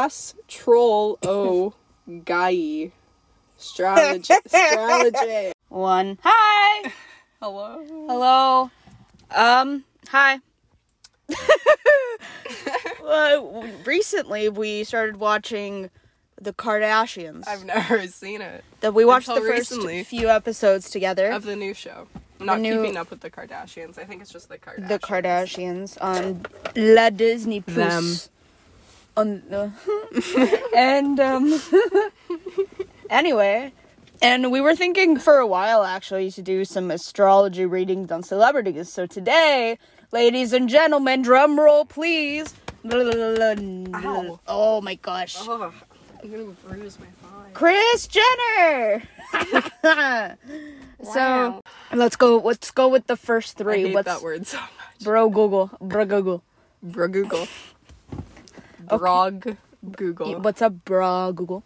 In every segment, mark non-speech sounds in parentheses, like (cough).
Ass troll o guy. Strategy. Strategy. One. Hi. Hello. Hello. Um. Hi. (laughs) uh, recently, we started watching the Kardashians. I've never seen it. that we watched the until first recently. few episodes together. Of the new show. I'm not new- keeping up with the Kardashians. I think it's just the Kardashians. the Kardashians on La Disney Plus. On the and um anyway, and we were thinking for a while actually to do some astrology readings on celebrities. So today, ladies and gentlemen, drum roll please. Ow. Oh my gosh. Oh, I'm gonna bruise my thigh. Kris Jenner. (laughs) So let's go. Let's go with the first I three. hate What's that word so much. bro Google? Bro Google. Bro Google. Brog Google. What's up, bro Google?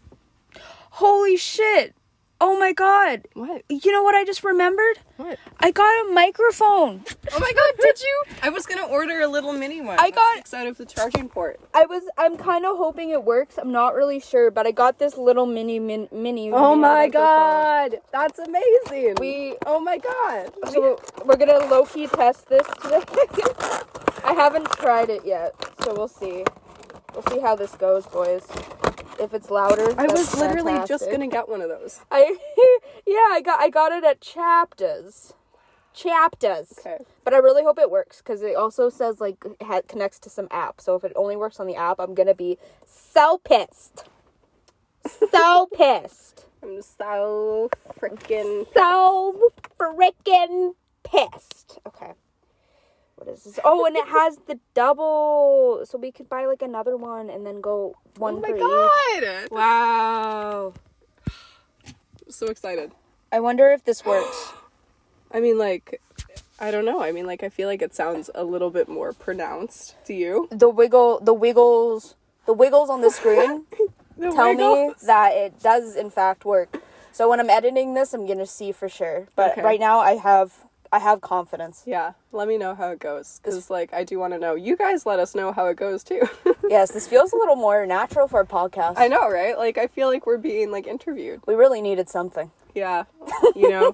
Holy shit! Oh my god! What? You know what I just remembered? What? I got a microphone. Oh my god, did you? I was gonna order a little mini one. I got- out of the charging port. I was. I'm kind of hoping it works. I'm not really sure, but I got this little mini min, mini. Oh mini my microphone. god, that's amazing. We Oh my god. (laughs) so we're gonna low key test this today. (laughs) I haven't tried it yet, so we'll see. We'll see how this goes, boys. If it's louder, I was literally just gonna get one of those. (laughs) I yeah, I got I got it at Chapters. Chapters. Okay. But I really hope it works because it also says like ha- connects to some app. So if it only works on the app, I'm gonna be so pissed. So (laughs) pissed. I'm so freaking. So freaking pissed. Okay. What is this? Oh, and it has the double, so we could buy like another one and then go one Oh my for each. god! Wow. I'm so excited. I wonder if this works. (gasps) I mean, like, I don't know. I mean, like, I feel like it sounds a little bit more pronounced to you. the wiggle the wiggles the wiggles on the screen (laughs) The tell wiggles. me that it does in fact work so when i'm editing this i'm gonna see for sure but Okay. right now i have i have confidence Yeah, let me know how it goes. Because, like, I do want to know. You guys let us know how it goes, too. (laughs) yes this feels a little more natural for a podcast I know, right? Like, I feel like we're being, like, interviewed. we really needed something Yeah. You know,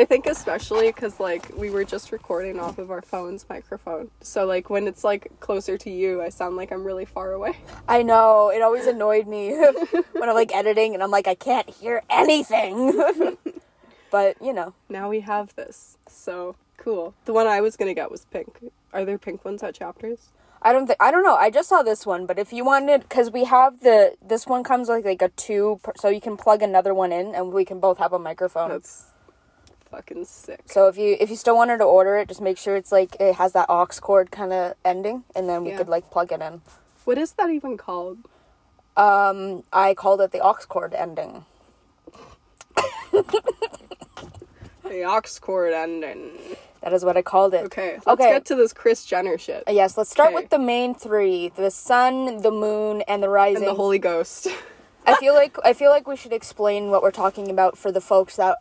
I think especially because, like, we were just recording off of our phone's microphone. So, like, when it's, like, closer to you, I sound like I'm really far away. i know it always annoyed me (laughs) when i'm like editing and i'm like i can't hear anything (laughs) but you know Now we have this. So, cool. The one I was going to get was pink. Are there pink ones at Chapters? I don't think I don't know. I just saw this one, but if you wanted, because we have the this one comes with like a two, per- so you can plug another one in, and we can both have a microphone. That's fucking sick. So if you if you still wanted to order it, just make sure it's like it has that aux cord kind of ending, and then we Yeah. could like plug it in. What is that even called? Um, I called it the aux cord ending. The aux cord ending. That is what I called it. Okay, let's Okay. get to this Kris Jenner shit. Uh, Yes, let's start Okay. with the main three: the sun, the moon, and the rising. And the Holy Ghost. I feel like I feel like we should explain what we're talking about for the folks that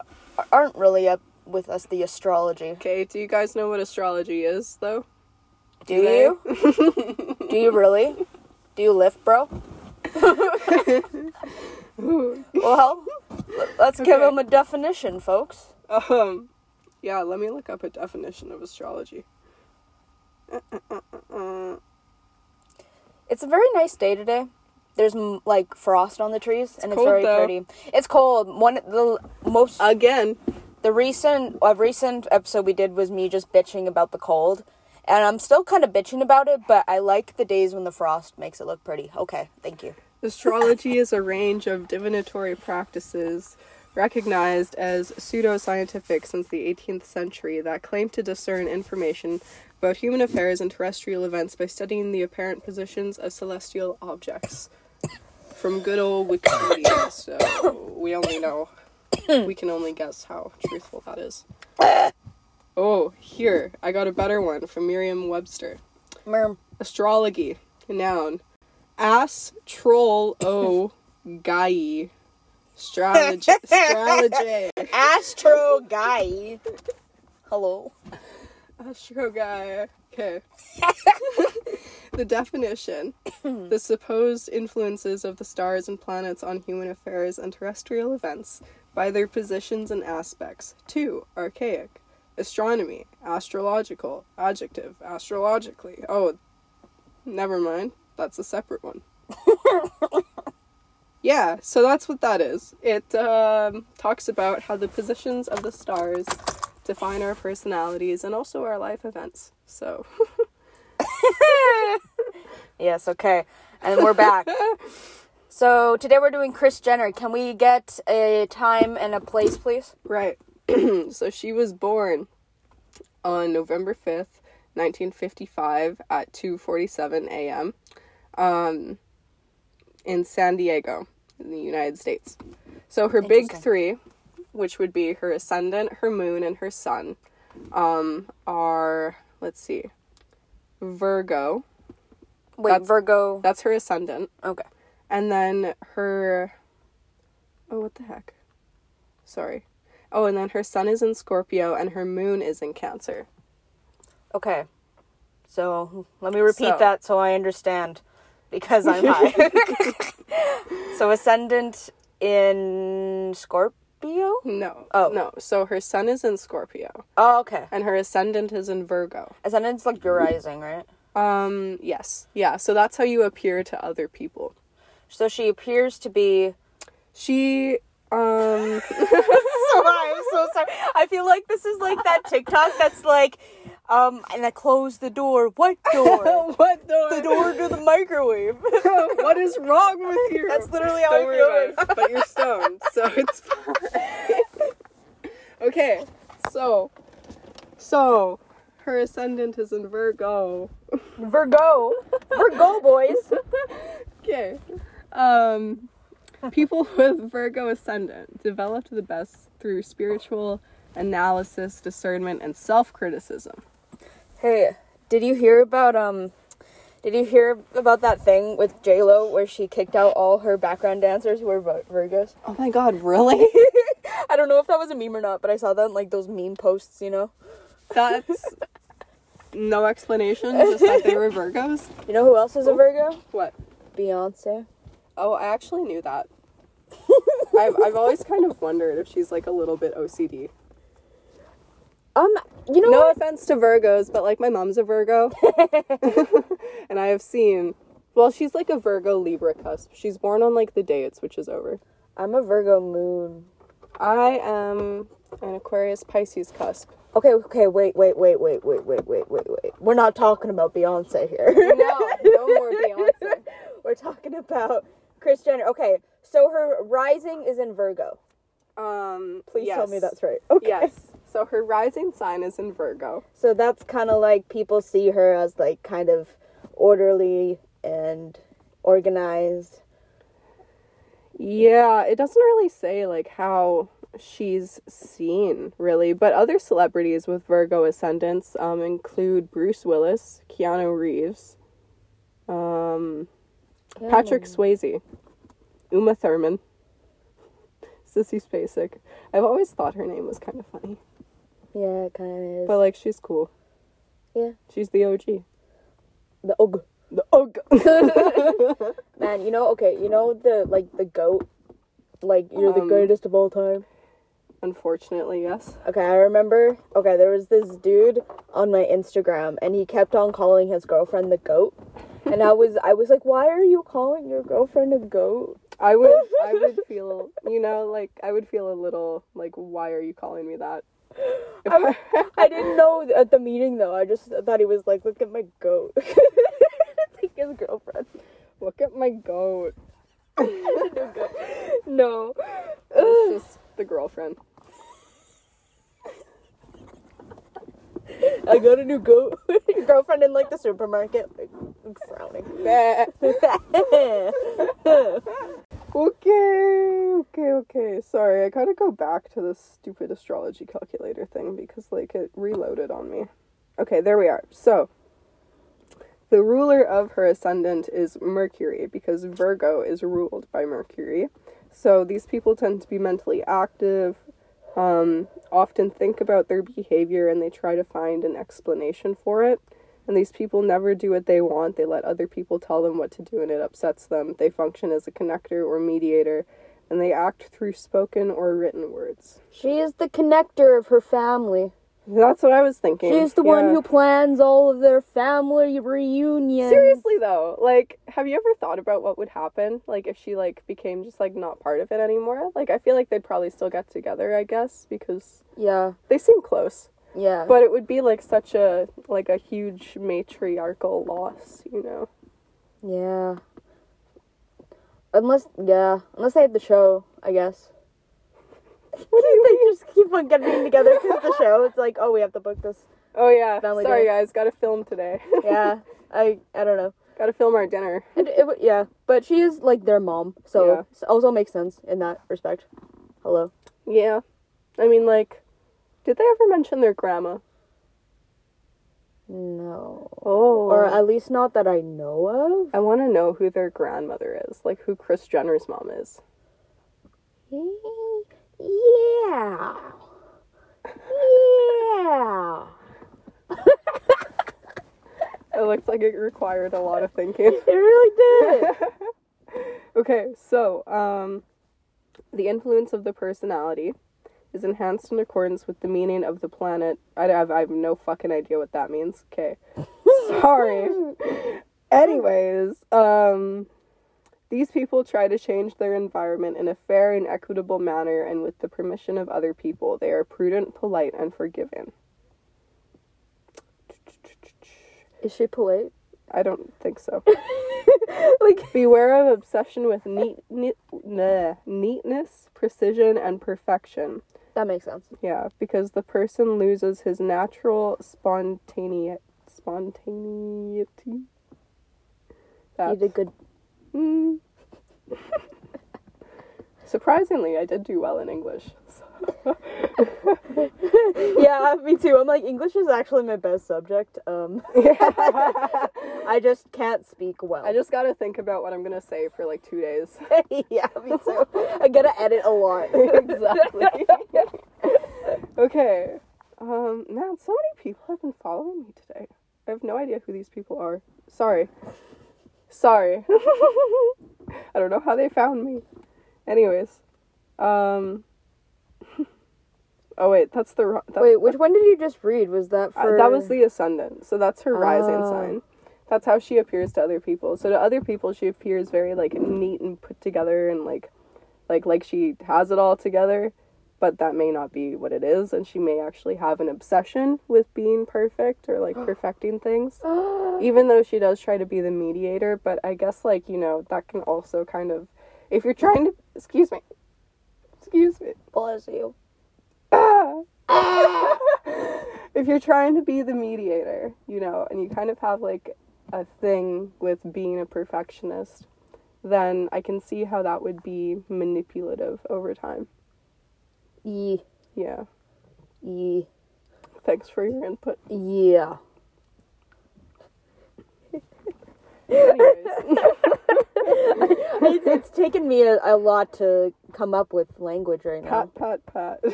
aren't really up with us the astrology. Okay, do you guys know what astrology is, though? Do they? you? Do you really? Do you lift, bro? (laughs) well, let's give Okay. them a definition, folks. Um, yeah, let me look up a definition of astrology. It's a very nice day today. There's like frost on the trees, and it's very though. pretty. It's cold. One the most Again, the recent a recent episode we did was me just bitching about the cold, and I'm still kind of bitching about it. But I like the days when the frost makes it look pretty. Okay, thank you. astrology is a range of divinatory practices recognized as pseudoscientific since the 18th century that claim to discern information about human affairs and terrestrial events by studying the apparent positions of celestial objects. From good old Wikipedia, so we only know, we can only guess how truthful that is. Oh, here, I got a better one from Merriam Webster. Merm. Astrology, noun. Ass troll o guy. Strategy. Strategy. Astro guy. Hello. Astro guy. Okay. (laughs) the definition hmm. the supposed influences of the stars and planets on human affairs and terrestrial events by their positions and aspects. 2. Archaic. Astronomy. Astrological. Adjective. Astrologically. Oh, never mind. That's a separate one. (laughs) yeah, so that's what that is. It um, talks about how the positions of the stars define our personalities and also our life events. So. (laughs) Yes, okay. And we're back. (laughs) so today we're doing Kris Jenner. Can we get a time and a place, please? Right. (clears throat) so she was born on November 5th, 1955 at 2:47 a.m. Um in San Diego, in the United States. So her big 3, which would be her ascendant, her moon and her sun, um are let's see. Virgo, Wait, That's- Virgo. that's her ascendant. Okay. And then her. Oh, what the heck? Sorry. Oh, and then her sun is in Scorpio and her moon is in Cancer. Okay. So let me repeat So- that so I understand because I'm (laughs) high. (laughs) so ascendant in Scorpio? No. Oh. No. So her sun is in Scorpio Oh, okay. and her ascendant is in Virgo. Ascendant's like your rising, right? Um, yes. Yeah, so that's how you appear to other people. So she appears to be She um (laughs) sorry, I'm so sorry. I feel like this is like that TikTok that's like, um, and I closed the door. What door? (laughs) what door? the door to the microwave. (laughs) what is wrong with (laughs) you? That's literally how Don't I feel. it. But you're stoned, so it's fine. okay, so, so her ascendant is in Virgo. Virgo, Virgo boys. Okay. Um, people with Virgo ascendant developed the best through spiritual analysis, discernment, and self-criticism. Hey, did you hear about um? Did you hear about that thing with J Lo where she kicked out all her background dancers who were Virgos? Oh my God! Really? (laughs) I don't know if that was a meme or not, but I saw that in like those meme posts, you know. That's (laughs) no explanation. Just that they were Virgos. You know who else is a Virgo? What? Beyonce. Oh, I actually knew that. (laughs) I've I've always kind of wondered if she's like a little bit OCD. Um, you know No what? offense to Virgos, but like my mom's a Virgo, (laughs) (laughs) and I have seen. Well, she's like a Virgo Libra cusp. She's born on like the day it switches over. I'm a Virgo moon. I am an Aquarius Pisces cusp. Okay, okay, wait, wait, wait, wait, wait, wait, wait, wait, wait. We're not talking about Beyonce here. No, no more (laughs) Beyonce. We're talking about Kris Jenner. Okay, so her rising is in Virgo. Um, Please tell me that's right. Okay. Yes. So her rising sign is in Virgo. So that's kind of like people see her as like kind of orderly and organized. Yeah, it doesn't really say like how she's seen really, but other celebrities with Virgo ascendants um include Bruce Willis, Keanu Reeves, um Patrick Swayze, Uma Thurman, (laughs) Sissy Spacek. I've always thought her name was kind of funny, Yeah, it kind of is. but like she's cool. yeah, She's the OG. the og. The OG. (laughs) (laughs) Man, you know, okay, you know the like the goat, like you're the Um, greatest of all time. Unfortunately, yes. Okay, I remember. Okay, there was this dude on my Instagram, and he kept on calling his girlfriend the goat. And I was, I was like, why are you calling your girlfriend a goat? I would I would (laughs) feel you know like I would feel a little like why are you calling me that? I, I didn't know at the meeting though. I just thought he was like, look at my goat. (laughs) like his girlfriend. Look at my goat. (laughs) No. It's just the girlfriend. I got a new goat. Your (laughs) girlfriend in like the supermarket, like frowning. Okay, okay, okay. Sorry, I gotta go back to this stupid astrology calculator thing because like it reloaded on me. Okay, there we are. So the ruler of her ascendant is Mercury because Virgo is ruled by Mercury. So these people tend to be mentally active, um, often think about their behavior and they try to find an explanation for it. And these people never do what they want. They let other people tell them what to do and it upsets them. They function as a connector or mediator and they act through spoken or written words. She is the connector of her family. That's what I was thinking. She's the one who plans all of their family reunions. Seriously though, like have you ever thought about what would happen like if she like became just like not part of it anymore? Like I feel like they'd probably still get together, I guess, because Yeah, they seem close. Yeah. But it would be like such a like a huge matriarchal loss, you know. yeah. Unless, yeah, unless they had the show, I guess. (laughs) What do you they mean? just keep on getting together because of the show. It's like, oh, we have to book this. Oh yeah. Sorry day. guys, got to film today. (laughs) Yeah, I, I don't know. got to film our dinner. It, it, yeah, but she is like their mom, so Yeah. also makes sense in that respect. Hello. Yeah. I mean like did they ever mention their grandma? No. Oh. Or at least not that I know of. I want to know who their grandmother is, like who Kris Jenner's mom is. Yeah. Yeah. (laughs) It looked like it required a lot of thinking. It really did. (laughs) okay, so um, the influence of the personality is enhanced in accordance with the meaning of the planet. I have, I have no fucking idea what that means. Okay, (laughs) sorry. Anyways, um, these people try to change their environment in a fair and equitable manner, and with the permission of other people. They are prudent, polite, and forgiving. Is she polite? I don't think so. (laughs) like, Beware of obsession with neat, neat, nah, neatness, precision, and perfection. That makes sense. Yeah, because the person loses his natural spontaneity. Spontaneity. You did good. Mm. (laughs) Surprisingly, I did do well in English. So. (laughs) yeah, me too. I'm like, English is actually my best subject. Um, (laughs) (laughs) I just can't speak well. I just gotta think about what I'm gonna say for like two days. yeah, me too. I gotta edit a lot. exactly. okay. Um, man, so many people have been following me today. I have no idea who these people are. Sorry. Sorry. I don't know how they found me. Anyways. Um Oh wait, that's the wrong that, Wait, which one did you just read? Was that uh, that was the ascendant. So that's her rising Oh. sign. That's how she appears to other people. So to other people she appears very like neat and put together and like like like she has it all together, but that may not be what it is and she may actually have an obsession with being perfect or like (gasps) perfecting things. (gasps) Even though she does try to be the mediator, but I guess like, you know, that can also kind of if you're trying to excuse me. Excuse me. Bless you. If you're trying to be the mediator, you know, and you kind of have like a thing with being a perfectionist, then I can see how that would be manipulative over time. Ye, Yeah. ye, Thanks for your input. yeah. Anyways. (laughs) it's, it's taken me a, a lot to come up with language right now. pat, pat, pat.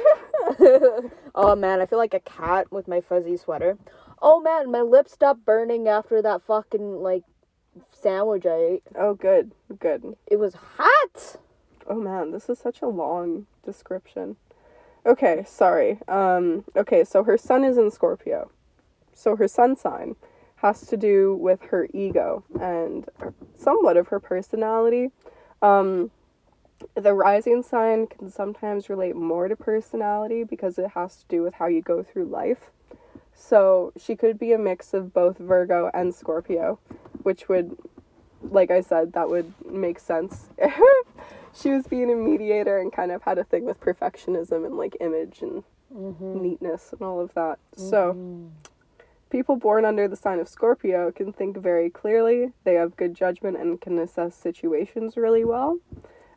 (laughs) oh man, I feel like a cat with my fuzzy sweater. Oh man, my lips stopped burning after that fucking like sandwich I ate. Oh, good. Good. It was hot. Oh man, this is such a long description. Okay, sorry. Um okay, so her sun is in Scorpio. So her sun sign has to do with her ego and somewhat of her personality. Um the rising sign can sometimes relate more to personality because it has to do with how you go through life. So she could be a mix of both Virgo and Scorpio, which would like I said, that would make sense. (laughs) she was being a mediator and kind of had a thing with perfectionism and like image and neatness and all of that. So, people born under the sign of Scorpio can think very clearly. They have good judgment and can assess situations really well.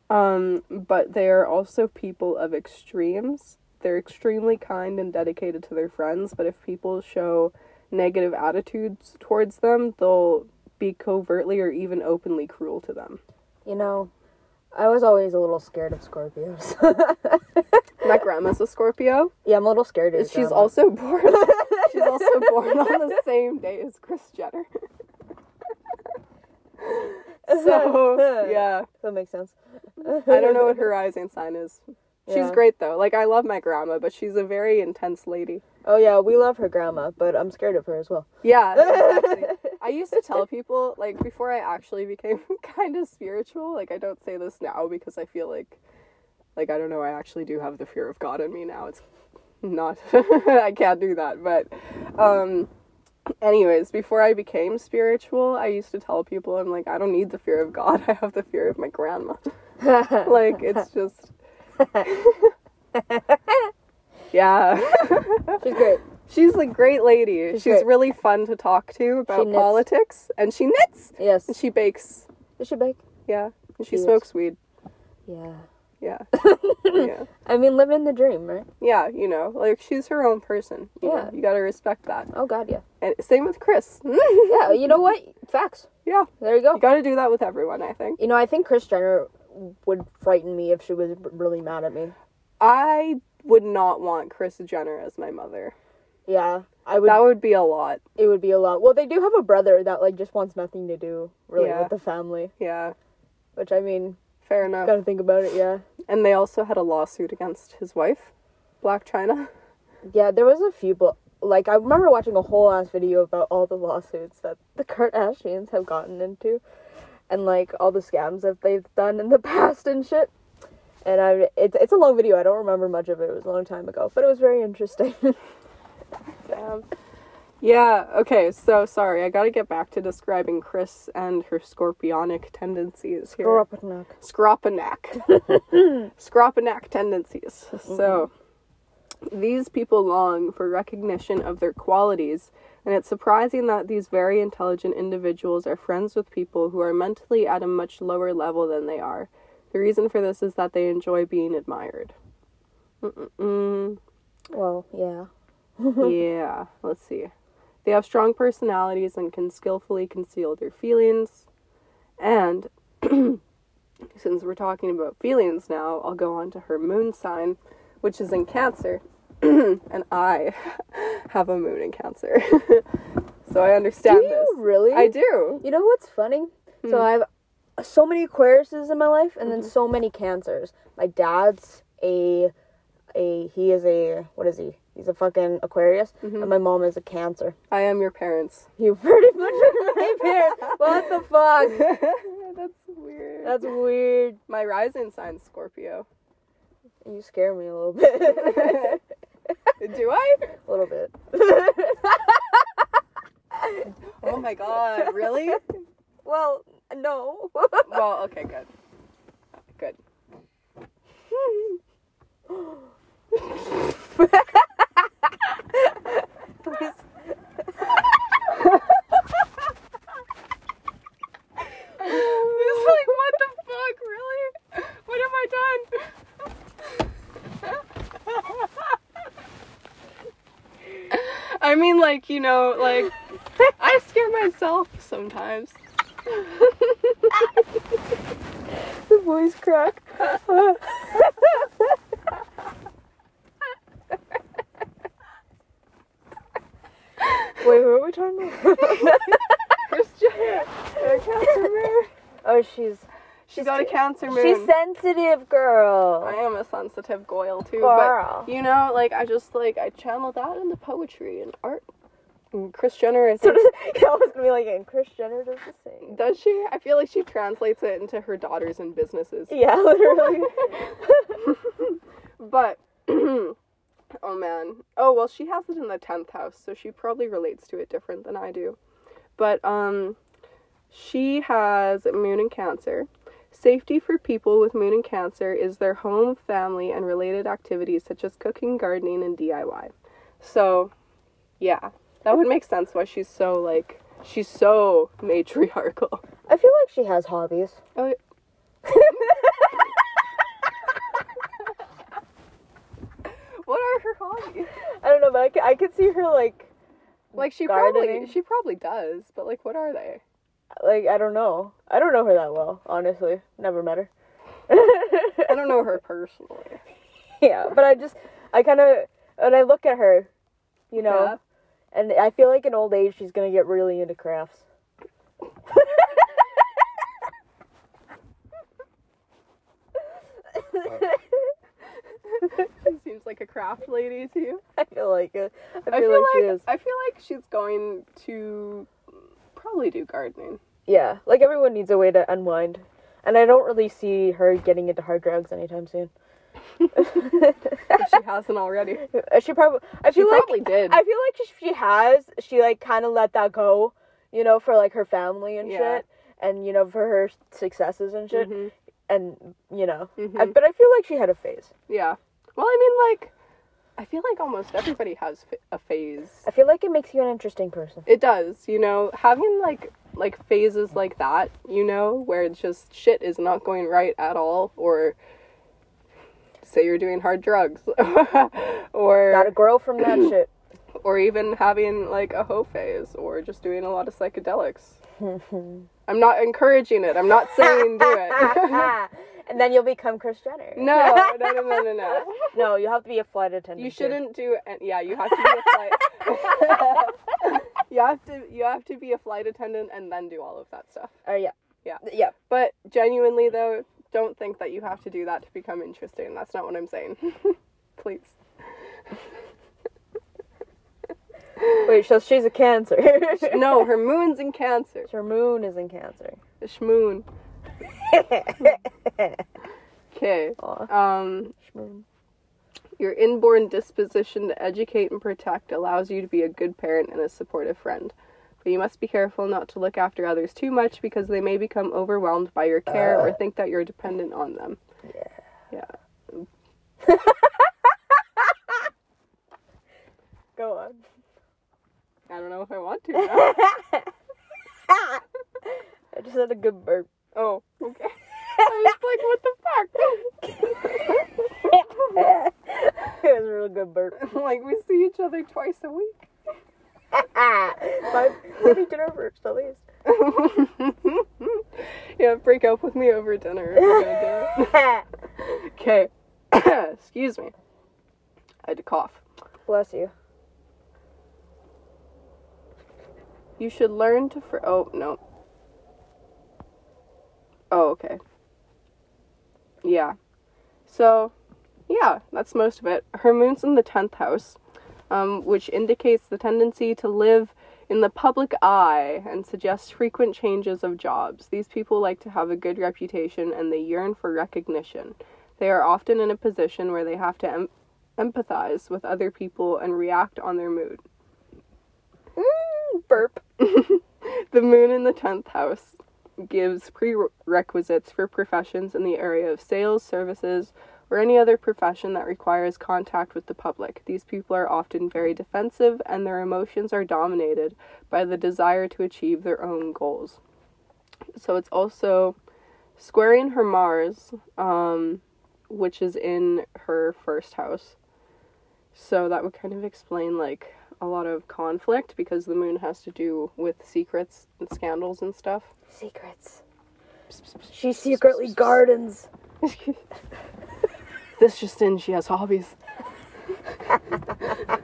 Um, but they are also people of extremes. They're extremely kind and dedicated to their friends, but if people show negative attitudes towards them, they'll be covertly or even openly cruel to them. You know, I was always a little scared of Scorpios. (laughs) My grandma's a Scorpio. Yeah, I'm a little scared. of She's grandma. also born. (laughs) she's also (laughs) born on the same day as Kris Jenner. (laughs) so yeah, that makes sense. (laughs) I don't know what her rising sign is. She's Yeah. great though. Like I love my grandma, but she's a very intense lady. Oh yeah, we love her grandma, but I'm scared of her as well. Yeah. exactly. I used to tell people like before I actually became kind of spiritual. Like I don't say this now because I feel like like I don't know, I actually do have the fear of God in me now. It's not (laughs) I can't do that, but um anyways, before I became spiritual, I used to tell people I'm like I don't need the fear of God. (laughs) I have the fear of my grandma. (laughs) like it's just Yeah. She's great. She's a great lady. She's, She's great. really fun to talk to about politics, and she knits Yes. and she bakes. Does she bake? Yeah, and she She is. smokes weed. Yeah. Yeah, (laughs) yeah, I mean, living the dream, right? yeah. You know, like she's her own person. You Yeah. know, you gotta respect that. Oh God, yeah. And same with Kris. (laughs) Yeah, you know what? Facts. yeah, There you go. you gotta do that with everyone. I think. You know, I think Kris Jenner would frighten me if she was really mad at me. I would not want Kris Jenner as my mother. Yeah, I would. That would be a lot. it would be a lot. Well, they do have a brother that like just wants nothing to do really Yeah. with the family, Yeah, which I mean, fair enough. gotta think about it. Yeah, And they also had a lawsuit against his wife, Blac Chyna. yeah. There was a few, but like I remember watching a whole ass video about all the lawsuits that the Kardashians have gotten into, and like all the scams that they've done in the (laughs) past and shit. And I, it's it's a long video. I don't remember much of it. It was a long time ago, but it was very interesting. (laughs) Damn. Yeah, okay, so sorry, I gotta get back to describing Kris and her scorpionic tendencies here. Skoropanak. Scropanak. (laughs) Scropanak tendencies. So, mm-hmm. these people long for recognition of their qualities, and it's surprising that these very intelligent individuals are friends with people who are mentally at a much lower level than they are. The reason for this is that they enjoy being admired. Mm-mm-mm. Well, yeah. (laughs) yeah, let's see. They have strong personalities and can skillfully conceal their feelings. And (clears throat) since we're talking about feelings now, I'll go on to her moon sign, which is in Cancer. (clears throat) and I (laughs) have a moon in Cancer. (laughs) so I understand Do you this. really? I do. You know what's funny? Hmm. So I have so many Aquariuses in my life, and then Mm-hmm. so many Cancers. My dad's a a he is a what is he? He's a fucking Aquarius, Mm-hmm. and my mom is a Cancer. I am your parents. You pretty much are my (laughs) parents. What the fuck? (laughs) That's weird. That's weird. My rising sign Scorpio. You scare me a little bit. (laughs) Do I? a little bit. Oh my god, really? Well, no. Well, okay, good. Good. It's like, what the fuck, really? What have I done? I mean, like, you know, like, I scare myself sometimes. the voice crack. Wait, what are we talking about? (laughs) Christian, a cancer moon. oh, she's She's got a cancer moon. she's sensitive, girl. I am a sensitive goyle too, Girl. but you know, like I just like I channel that into poetry and art. And Kris Jenner, is. So does, I was gonna be like, and Kris Jenner does the same. does she? I feel like she translates it into her daughters and businesses. Yeah, literally. (laughs) But (clears throat) oh man, oh well, she has it in the tenth house, so she probably relates to it different than I do. But um, she has moon in Cancer. Safety for people with moon in Cancer is their home, family, and related activities such as cooking, gardening, and DIY. So, yeah, that would make sense why she's so like she's so matriarchal. I feel like she has hobbies. Oh, (laughs) what are her hobbies? I don't know, but I could, I could see her like, Like she Gardening. probably she probably does, but like what are they? like I don't know. I don't know her that well, honestly. Never met her. (laughs) I don't know her personally. yeah, but I just, I kind of, when I look at her, you know, Yeah. and I feel like in old age she's gonna get really into crafts. She seems like a craft lady to you. I feel like it. I feel, I feel like, she is. I feel like she's going to probably do gardening. Yeah, like everyone needs a way to unwind, and I don't really see her getting into hard drugs anytime soon. If she hasn't already. (laughs) She probably. I She feel like probably did. I feel like if she has. She like kind of let that go, you know, for like her family and Yeah. shit, and you know for her successes and shit, Mhm. and you know. Mhm. I, but I feel like she had a phase. Yeah. Well, I mean, like, I feel like almost everybody has a phase. I feel like it makes you an interesting person. It does, you know, having like like phases like that, you know, where it's just shit is not going right at all, or say you're doing hard drugs, (laughs) or Gotta grow from that (clears throat) shit. or even having like a hoe phase, or just doing a lot of psychedelics. (laughs) I'm not encouraging it. I'm not saying do it. (laughs) and then you'll become Kris Jenner. no, no, no, no, no, no. (laughs) No, you have to be a flight attendant. You shouldn't do it. Yeah, you have to be a flight. (laughs) you have to. You have to be a flight attendant and then do all of that stuff. Uh, yeah. Yeah. Yeah. But genuinely, though, don't think that you have to do that to become interesting. That's not what I'm saying. (laughs) Please. Wait, so she's a Cancer. No, her moon's in Cancer. Her moon is in Cancer. The Shmoon. Okay. Um, your inborn disposition to educate and protect allows you to be a good parent and a supportive friend. But you must be careful not to look after others too much because they may become overwhelmed by your care or think that you're dependent on them. Yeah. Yeah. (laughs) Go on. I don't know if I want to. (laughs) I just had a good burp. Oh, okay. I was like, what the fuck? it was a real good burp. (laughs) like, we see each other twice a week. My maybe dinner first at least. (laughs) yeah, break up with me over dinner. if you're gonna do it. (laughs) Okay. (coughs) Excuse me. I had to cough. Bless you. You should learn to for oh no. Oh, okay. Yeah. So, yeah, that's most of it. Her moon's in the 10th house, um, which indicates the tendency to live in the public eye and suggests frequent changes of jobs. These people like to have a good reputation and they yearn for recognition. They are often in a position where they have to em- empathize with other people and react on their mood. Mm, burp. (laughs) The moon in the 10th house gives prerequisites for professions in the area of sales, services, or any other profession that requires contact with the public. These people are often very defensive and their emotions are dominated by the desire to achieve their own goals. So it's also squaring her Mars, um, which is in her first house. So that would kind of explain like a lot of conflict because the moon has to do with secrets and scandals and stuff. Secrets. She secretly gardens. (laughs) this just in, she has hobbies. (laughs)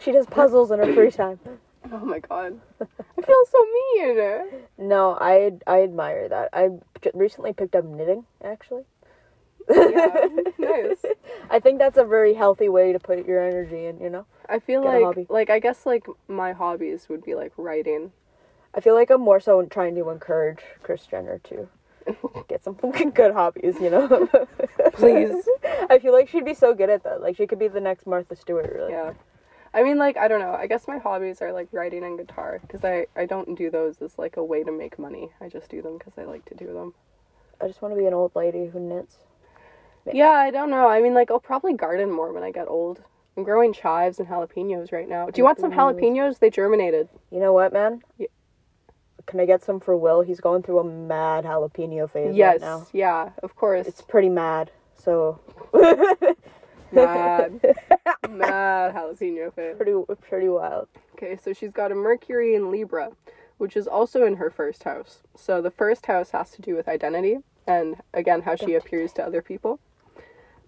She does puzzles in her free time. (laughs) Oh my god. I feel so mean. No, I I admire that. I recently picked up knitting. Actually, Yeah, nice. (laughs) I think that's a very healthy way to put your energy in. You know, I feel Get like like I guess like my hobbies would be like writing. I feel like I'm more so trying to encourage Kris Jenner to (laughs) get some good hobbies. You know, (laughs) Please. I feel like she'd be so good at that. Like she could be the next Martha Stewart. Really. Yeah. I mean like I don't know. I guess my hobbies are like writing and guitar because I I don't do those as like a way to make money. I just do them because I like to do them. I just want to be an old lady who knits. Yeah, I don't know. I mean like I'll probably garden more when I get old. I'm growing chives and jalapenos right now. Do you want some jalapenos? They germinated. You know what, man? Yeah. Can I get some for Will? He's going through a mad jalapeno phase Yes. right now. Yeah, of course. It's pretty mad. So (laughs) mad. (laughs) mad jalapeno phase. pretty pretty wild. Okay, so she's got a Mercury in Libra, which is also in her first house. So the first house has to do with identity and again how she appears to other people.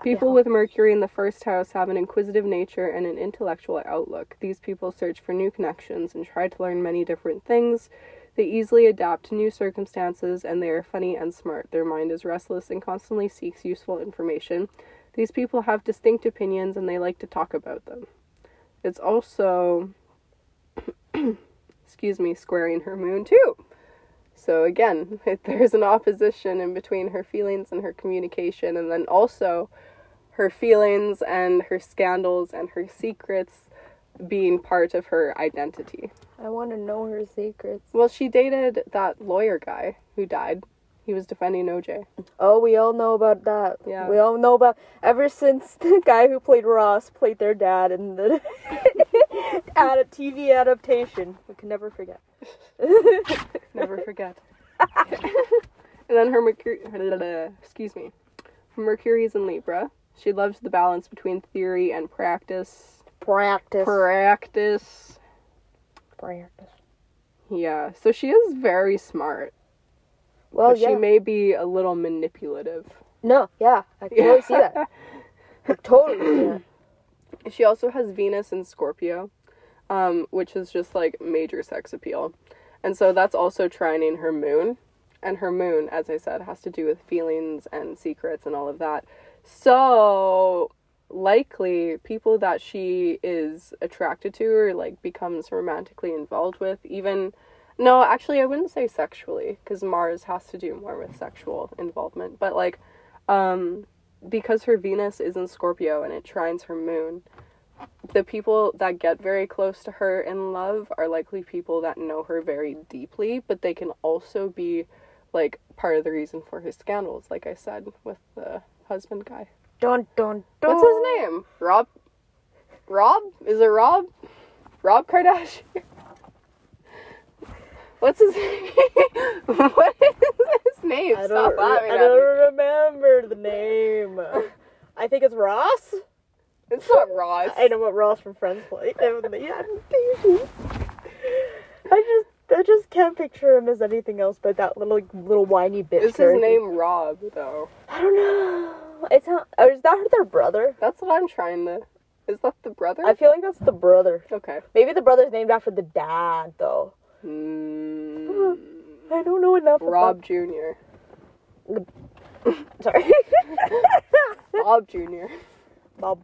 People Yeah. with Mercury in the first house have an inquisitive nature and an intellectual outlook. These people search for new connections and try to learn many different things. They easily adapt to new circumstances and they are funny and smart. Their mind is restless and constantly seeks useful information. These people have distinct opinions and they like to talk about them. It's also, (clears throat) excuse me, squaring her moon too. So again, (laughs) there's an opposition in between her feelings and her communication, and then also her feelings and her scandals and her secrets being part of her identity. I want to know her secrets. Well, she dated that lawyer guy who died. He was defending OJ. Oh, we all know about that. Yeah. We all know about ever since (laughs) the guy who played Ross played their dad in the (laughs) ad TV adaptation. We can never forget. (laughs) Never forget. and then her Mercury, excuse me, her Mercury is in Libra. She loves the balance between theory and practice. Practice. Practice. Practice. Yeah, so she is very smart. Well, but yeah. she may be a little manipulative. No, yeah, I can (laughs) totally see that. I totally see that. (laughs) She also has Venus in Scorpio, um, which is just like major sex appeal. And so that's also trining her moon. And her moon, as I said, has to do with feelings and secrets and all of that. So likely people that she is attracted to or like becomes romantically involved with even no actually i wouldn't say sexually because mars has to do more with sexual involvement but like um because her venus is in scorpio and it trines her moon the people that get very close to her in love are likely people that know her very deeply but they can also be like part of the reason for her scandals like i said with the husband guy don't don't. What's his name? Rob? Rob? Is it Rob? Rob Kardashian? What's his name? (laughs) what is his name? I Stop don't, laughing I don't me. remember the name. I think it's Ross. It's not Ross. I know what Ross from Friends played. Yeah, I just, I just can't picture him as anything else but that little, little whiny bitch. Is his name Rob, though? I don't know. It's not. Is that their brother? That's what I'm trying to. Is that the brother? I feel like that's the brother. Okay. Maybe the brother's named after the dad, though. Mm, I don't know enough. Rob Jr. (laughs) Sorry. (laughs) Bob Jr. Bob.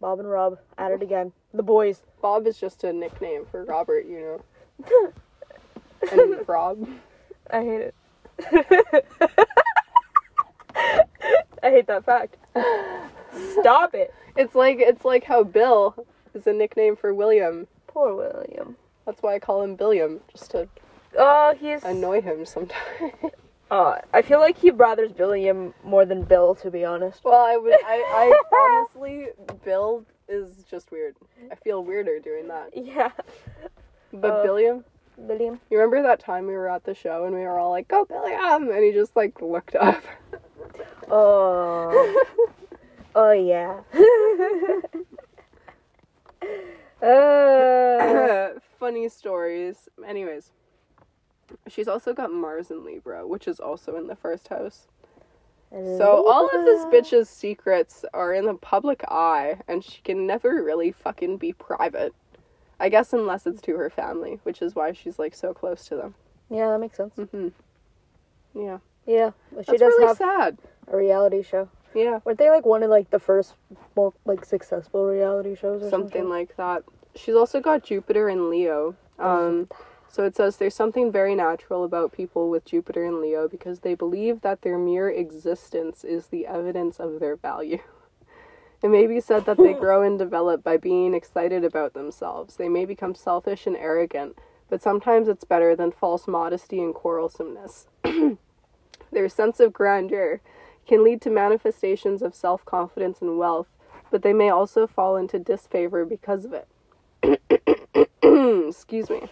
Bob and Rob at it again. The boys. Bob is just a nickname for Robert, you know. (laughs) And Rob. I hate it. I hate that fact. Stop it. It's like it's like how Bill is a nickname for William. Poor William. That's why I call him Billiam, just to Oh, he's. annoy him sometimes. (laughs) Uh, I feel like he bothers Billiam more than Bill, to be honest. well, I would, I, I (laughs) honestly, Bill is just weird. I feel weirder doing that. Yeah. But Uh, Billiam, Billiam. you remember that time we were at the show and we were all like, "Go Billiam," and he just like looked up. (laughs) Oh. oh, yeah. (laughs) uh, Funny stories. Anyways, she's also got Mars in Libra, which is also in the first house. So all of this bitch's secrets are in the public eye, and she can never really fucking be private. I guess unless it's to her family, which is why she's like so close to them. Yeah, that makes sense. hmm Yeah, Yeah, but she that's does really have sad. a reality show. Yeah, Weren't they like one of like the first, more like successful reality shows or something something? like that. She's also got Jupiter and Leo. Um, so it says there's something very natural about people with Jupiter and Leo because they believe that their mere existence is the evidence of their value. (laughs) It may be said that they (laughs) grow and develop by being excited about themselves. They may become selfish and arrogant, but sometimes it's better than false modesty and quarrelsomeness. (clears throat) their sense of grandeur can lead to manifestations of self confidence and wealth, but they may also fall into disfavor because of it. (clears throat) Excuse me.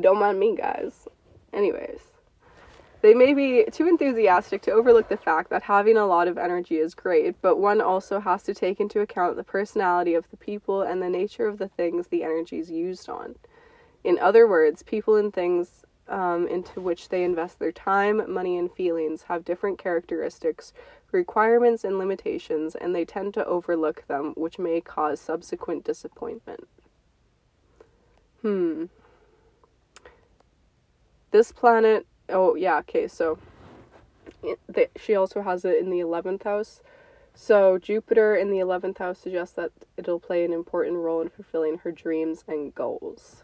Don't mind me, guys. Anyways, they may be too enthusiastic to overlook the fact that having a lot of energy is great, but one also has to take into account the personality of the people and the nature of the things the energy is used on. In other words, people and things um, into which they invest their time, money, and feelings have different characteristics, requirements, and limitations, and they tend to overlook them, which may cause subsequent disappointment. Hmm. This planet. Oh, yeah, okay, so. It, they, she also has it in the 11th house. So, Jupiter in the 11th house suggests that it'll play an important role in fulfilling her dreams and goals.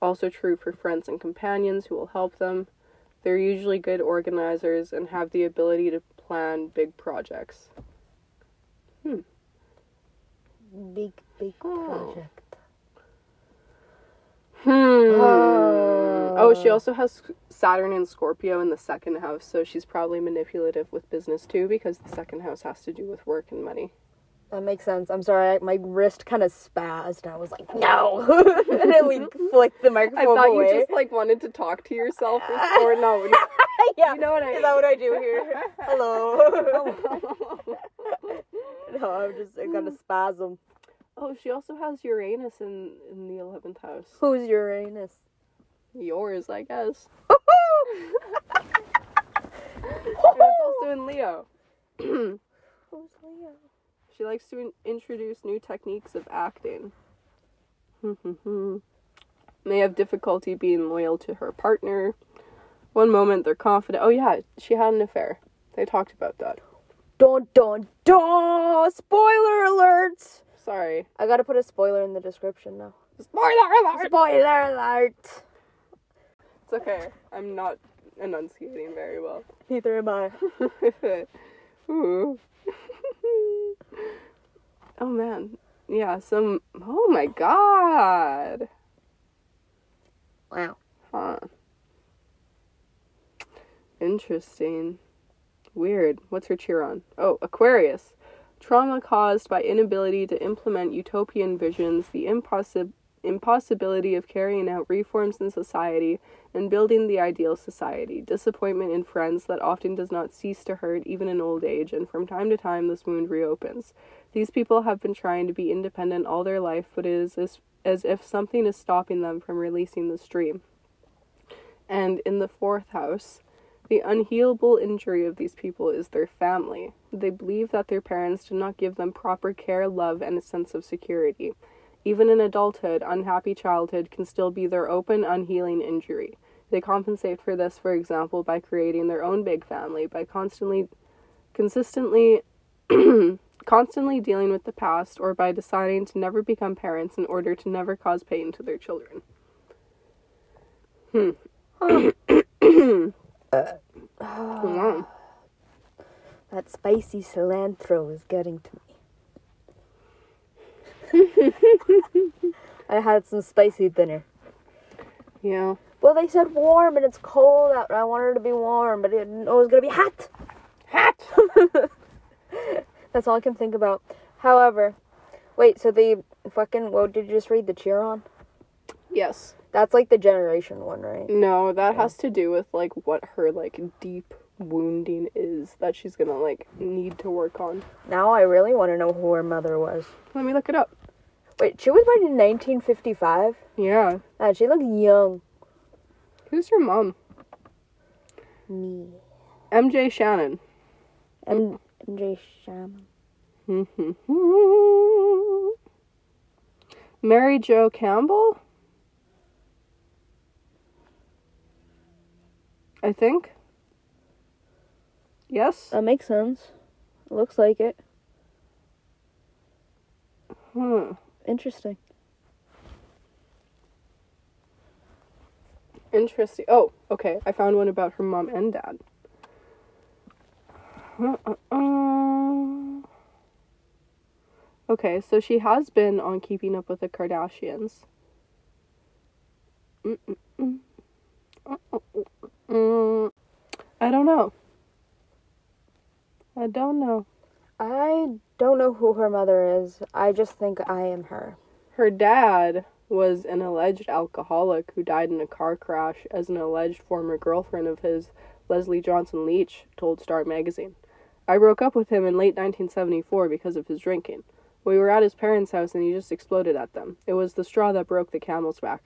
Also, true for friends and companions who will help them. They're usually good organizers and have the ability to plan big projects. Hmm. Big, big Oh. project. Hmm. Oh, she also has Saturn and Scorpio in the second house, so she's probably manipulative with business too, because the second house has to do with work and money. That makes sense. I'm sorry, I, my wrist kind of spazzed. and I was like, no, (laughs) and then we (laughs) flicked the microphone I thought away. you just like wanted to talk to yourself, or, or no? (laughs) yeah, You know what I is that what I do here? Hello. no, I'm just I got a spasm. oh, she also has Uranus in in the eleventh house. Who's Uranus? Yours, I guess. It's also in Leo. Who's Leo? She likes to in- introduce new techniques of acting. (laughs) May have difficulty being loyal to her partner. One moment they're confident. Oh yeah, she had an affair. They talked about that. Dun dun dun! Spoiler alert! Sorry. I gotta put a spoiler in the description now. Spoiler alert! Spoiler alert! It's okay. I'm not enunciating very well. Neither am I. (laughs) (laughs) Oh man. Yeah, some oh my god. Wow. Huh. Interesting. Weird. What's her Chiron? Oh, Aquarius. Trauma caused by inability to implement utopian visions, the impossi- impossibility of carrying out reforms in society, and building the ideal society. Disappointment in friends that often does not cease to hurt even in old age, and from time to time this wound reopens. These people have been trying to be independent all their life, but it is as, as if something is stopping them from releasing the stream. And in the fourth house, the unhealable injury of these people is their family. They believe that their parents did not give them proper care, love, and a sense of security. Even in adulthood, unhappy childhood can still be their open, unhealing injury. They compensate for this, for example, by creating their own big family, by constantly, consistently, (clears throat) constantly dealing with the past, or by deciding to never become parents in order to never cause pain to their children. Hmm. (coughs) Wow. That spicy cilantro is getting to me. (laughs) I had some spicy dinner. Yeah. Well, they said warm and it's cold out, and I wanted it to be warm, but it, it was gonna be hot. Hat! (laughs) That's all I can think about. However, wait, so the fucking what did you just read? The Chiron? Yes. That's like the generation one, right? No, that has to do with like what her like deep wounding is that she's gonna like need to work on. Now I really want to know who her mother was. Let me look it up. Wait, she was born in 1955. Yeah. God, she looks young. Who's your mom? Me. MJ Shannon. M. J. Shaman. Mary Jo Campbell? I think. Yes? That makes sense. Looks like it. Hmm. Interesting. Interesting. Oh, okay. I found one about her mom and dad. Okay, so she has been on Keeping Up with the Kardashians. I don't know. I don't know. I don't know who her mother is. I just think I am her. Her dad was an alleged alcoholic who died in a car crash as an alleged former girlfriend of his, Leslie Johnson Leach, told Star magazine. I broke up with him in late 1974 because of his drinking. We were at his parents' house and he just exploded at them. It was the straw that broke the camel's back.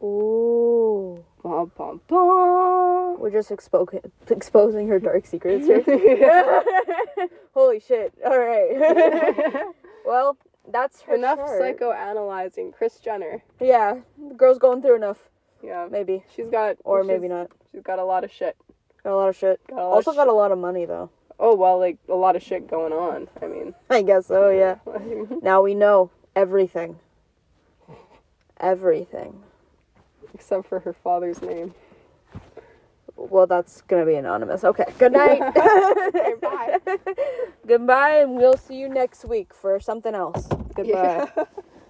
Ooh. Bum, bum, bum. We're just expo- exposing her dark secrets here. (laughs) (laughs) Holy shit. All right. (laughs) well, that's her Enough chart. psychoanalyzing Kris Jenner. Yeah, the girl's going through enough. Yeah, Maybe. she's got Or she's- maybe not. She's got a lot of shit. Got a lot of shit. Got lot Also of got shit. a lot of money, though. Oh well, like a lot of shit going on. I mean, I guess so, yeah. Now we know everything. Everything. Except for her father's name. Well, that's gonna be anonymous. Okay, good night. (laughs) Okay, bye. (laughs) Goodbye, and we'll see you next week for something else. Goodbye. Yeah. (laughs)